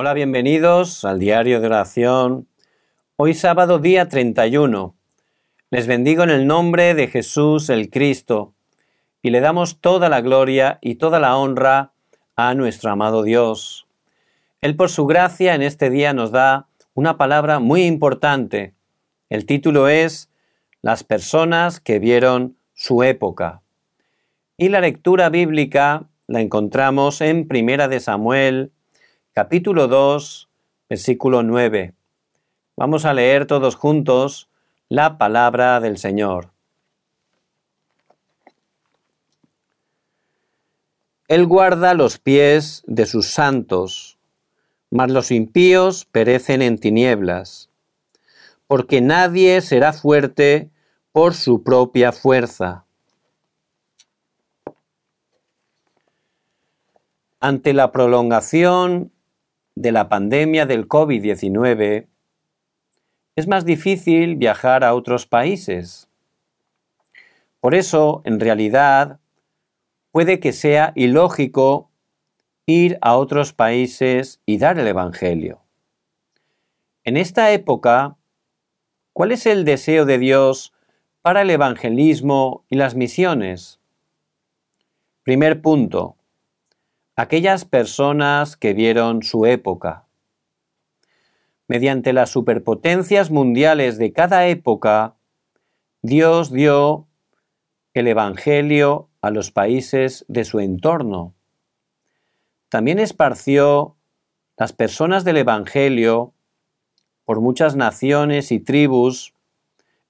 Hola, bienvenidos al diario de oración. Hoy sábado día 31. Les bendigo en el nombre de Jesús el Cristo y le damos toda la gloria y toda la honra a nuestro amado Dios. Él por su gracia en este día nos da una palabra muy importante. El título es Las personas que vieron su época. Y la lectura bíblica la encontramos en Primera de Samuel, capítulo 2, versículo 9. Vamos a leer todos juntos la palabra del Señor. Él guarda los pies de sus santos, mas los impíos perecen en tinieblas, porque nadie será fuerte por su propia fuerza. Ante la prolongación de la pandemia del COVID-19, es más difícil viajar a otros países. Por eso, en realidad, puede que sea ilógico ir a otros países y dar el Evangelio. En esta época, ¿cuál es el deseo de Dios para el evangelismo y las misiones? Primer punto, aquellas personas que vieron su época. Mediante las superpotencias mundiales de cada época, Dios dio el Evangelio a los países de su entorno. También esparció las personas del Evangelio por muchas naciones y tribus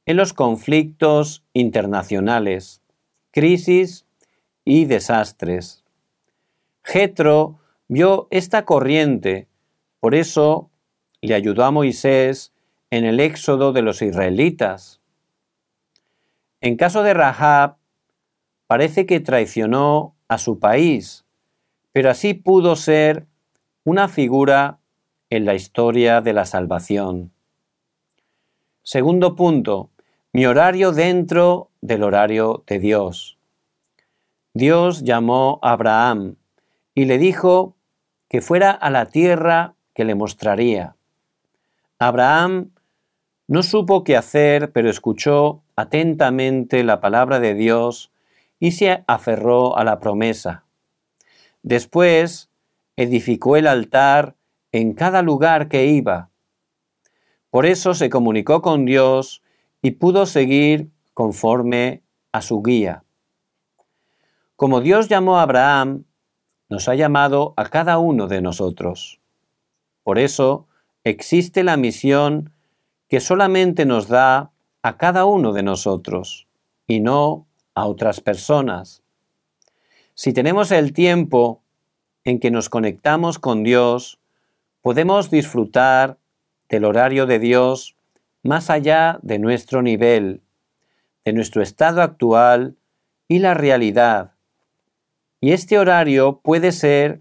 en los conflictos internacionales, crisis y desastres. Jetro vio esta corriente, por eso le ayudó a Moisés en el éxodo de los israelitas. En caso de Rahab, parece que traicionó a su país, pero así pudo ser una figura en la historia de la salvación. Segundo punto, mi horario dentro del horario de Dios. Dios llamó a Abraham y le dijo que fuera a la tierra que le mostraría. Abraham no supo qué hacer, pero escuchó atentamente la palabra de Dios y se aferró a la promesa. Después edificó el altar en cada lugar que iba. Por eso se comunicó con Dios y pudo seguir conforme a su guía. Como Dios llamó a Abraham, nos ha llamado a cada uno de nosotros. Por eso existe la misión que solamente nos da a cada uno de nosotros y no a otras personas. Si tenemos el tiempo en que nos conectamos con Dios, podemos disfrutar del horario de Dios más allá de nuestro nivel, de nuestro estado actual y la realidad y este horario puede ser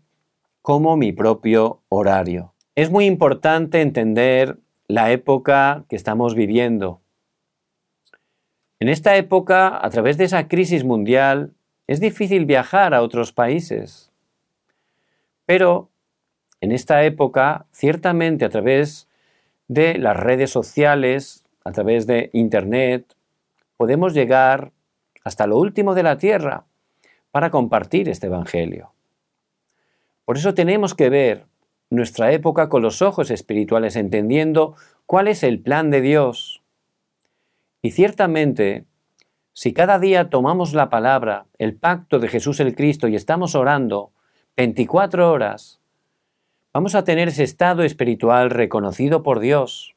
como mi propio horario. Es muy importante entender la época que estamos viviendo. En esta época, a través de esa crisis mundial, es difícil viajar a otros países. Pero en esta época, ciertamente a través de las redes sociales, a través de Internet, podemos llegar hasta lo último de la Tierra para compartir este Evangelio. Por eso tenemos que ver nuestra época con los ojos espirituales, entendiendo cuál es el plan de Dios. Y ciertamente, si cada día tomamos la palabra, el pacto de Jesús el Cristo y estamos orando 24 horas, vamos a tener ese estado espiritual reconocido por Dios.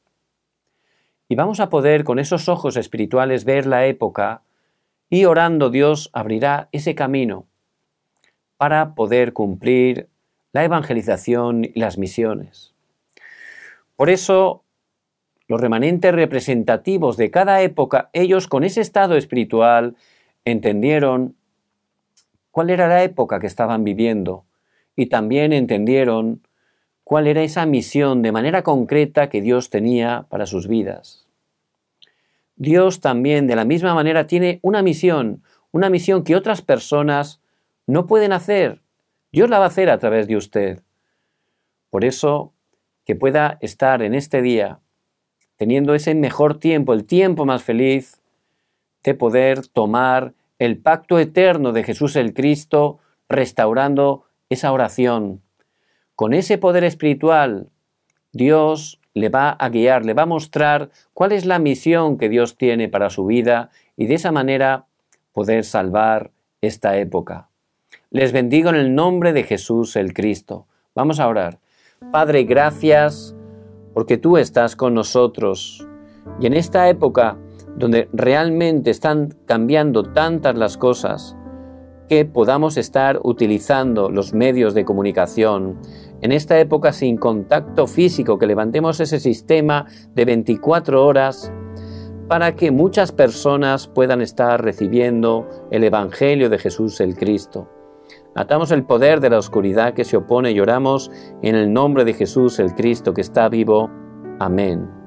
Y vamos a poder con esos ojos espirituales ver la época y orando Dios abrirá ese camino para poder cumplir la evangelización y las misiones. Por eso, los remanentes representativos de cada época, ellos con ese estado espiritual entendieron cuál era la época que estaban viviendo y también entendieron cuál era esa misión de manera concreta que Dios tenía para sus vidas. Dios también de la misma manera tiene una misión, una misión que otras personas no pueden hacer. Dios la va a hacer a través de usted. Por eso que pueda estar en este día teniendo ese mejor tiempo, el tiempo más feliz de poder tomar el pacto eterno de Jesús el Cristo, restaurando esa oración. Con ese poder espiritual, Dios le va a guiar, le va a mostrar cuál es la misión que Dios tiene para su vida y de esa manera poder salvar esta época. Les bendigo en el nombre de Jesús el Cristo. Vamos a orar. Padre, gracias porque tú estás con nosotros. Y en esta época donde realmente están cambiando tantas las cosas, que podamos estar utilizando los medios de comunicación, en esta época sin contacto físico, que levantemos ese sistema de 24 horas para que muchas personas puedan estar recibiendo el Evangelio de Jesús el Cristo. Atamos el poder de la oscuridad que se opone y oramos en el nombre de Jesús el Cristo que está vivo. Amén.